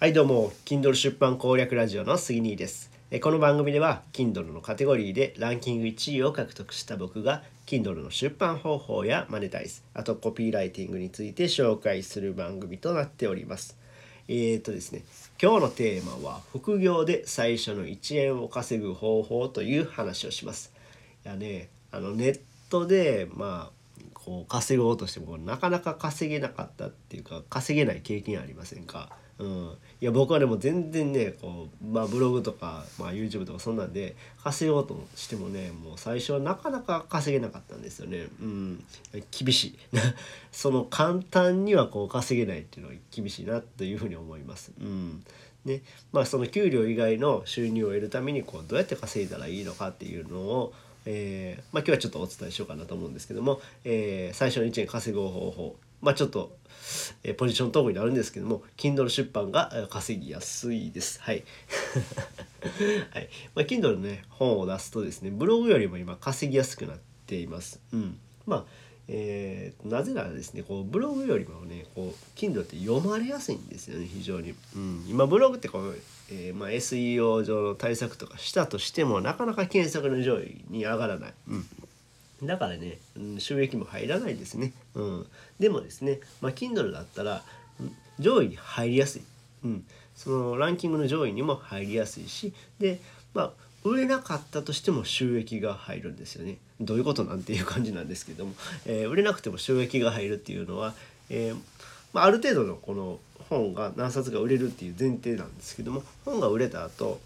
はいどうも Kindle 出版攻略ラジオの杉兄です。この番組では Kindle のカテゴリーでランキング1位を獲得した僕が Kindle の出版方法やマネタイズあとコピーライティングについて紹介する番組となっております。えーとですね今日のテーマは副業で最初の1円を稼ぐ方法という話をします。いやねあのネットでまあこう稼ごうとしてもなかなか稼げなかったっていうか稼げない経験ありませんか？うん、いや僕はでも全然ねこう、まあ、ブログとか、まあ、YouTube とかそんなんで稼ごうとしてもねもう最初はなかなか稼げなかったんですよね。うん、厳しい。その簡単にはこう稼げないっていうのは厳しいなというふうに思います。うん。ね。まあ、その給料以外の収入を得るためにこうどうやって稼いだらいいのかっていうのをえー、まあ、今日はちょっとお伝えしようかなと思うんですけども、えー、最初の1円稼ぐ方法まあちょっと、えー、ポジショントークになるんですけども Kindle 出版が稼ぎやすいです。はい、はい。まあ、Kindle のね本を出すとですねブログよりも今稼ぎやすくなっています。うん。まあえー、なぜならですねこうブログよりもねこう Kindle って読まれやすいんですよね非常に、うん、今ブログってこう、えーまあ、SEO 上の対策とかしたとしてもなかなか検索の上位に上がらない、うん、だからね、うん、収益も入らないですね、うん、でもですね、まあ、Kindle だったら上位に入りやすい、うん、そのランキングの上位にも入りやすいしでまあ売れなかったとしても収益が入るんですよね。どういうことなんていう感じなんですけども、えー、売れなくても収益が入るっていうのは、えー、まあ、ある程度のこの本が何冊が売れるっていう前提なんですけども本が売れた後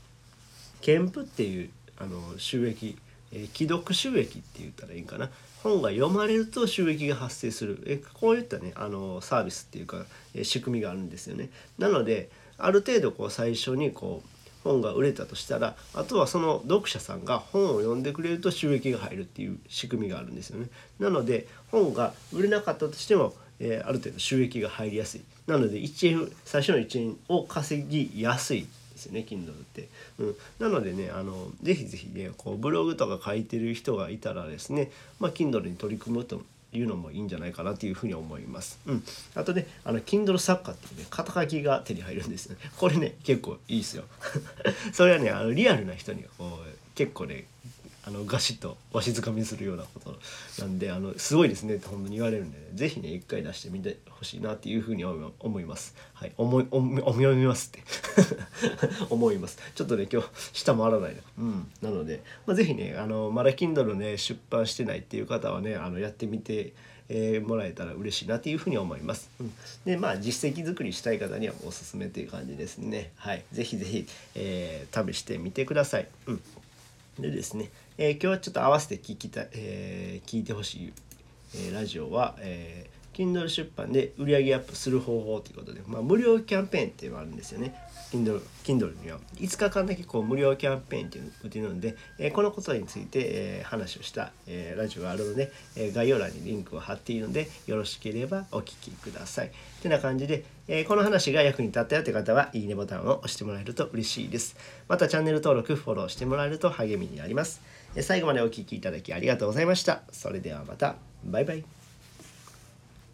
検付っていうあの収益、えー、既読収益って言ったらいいんかな本が読まれると収益が発生するえこういったねあのサービスっていうか、え仕組みがあるんですよね。なのである程度こう最初にこう本が売れたとしたらあとはその読者さんが本を読んでくれると収益が入るっていう仕組みがあるんですよね。なので本が売れなかったとしても、えー、ある程度収益が入りやすい。なので1円最初の1円を稼ぎやすいですよね Kindle って。うん、なのでねあのぜひぜひねこうブログとか書いてる人がいたらですね、まあ、Kindle に取り組むというのもいいんじゃないかなというふうに思います。うん、あとねあの Kindle 作家っていうね肩書きが手に入るんですね。これね結構いいですよ。それはねあのリアルな人にこう結構ねあのガシッとわしづかみするようなことなんであのすごいですねって本当に言われるんで、ね、ぜひね一回出してみてほしいなっていうふうに思います。はい、思い思いますって 思います。ちょっとね今日下回らないな。うん、なので、まあ、ぜひねあのまだ Kindle ね出版してないっていう方はねあのやってみて。えー、もらえたら嬉しいなというふうに思います。うん、でまあ実績作りしたい方にはおすすめという感じですね。はい、ぜひぜひ、えー、試してみてください。うん、でですね、えー、今日はちょっと合わせて聞きた、えー、聞いてほしい、えー、ラジオは、えー、Kindle 出版で売り上げアップする方法ということで、まあ、無料キャンペーンっていうのがあるんですよね。Kindle, Kindle には5日間だけこう無料キャンペーンっていうのてるので、えー、このことについて、えー、話をした、えー、ラジオがあるので、え概要欄にリンクを貼っているのでよろしければお聞きください。てな感じで、えこの話が役に立ったよという方はいいねボタンを押してもらえると嬉しいです。またチャンネル登録フォローしてもらえると励みになります。最後までお聴きいただきありがとうございました。それではまた。バイバイ。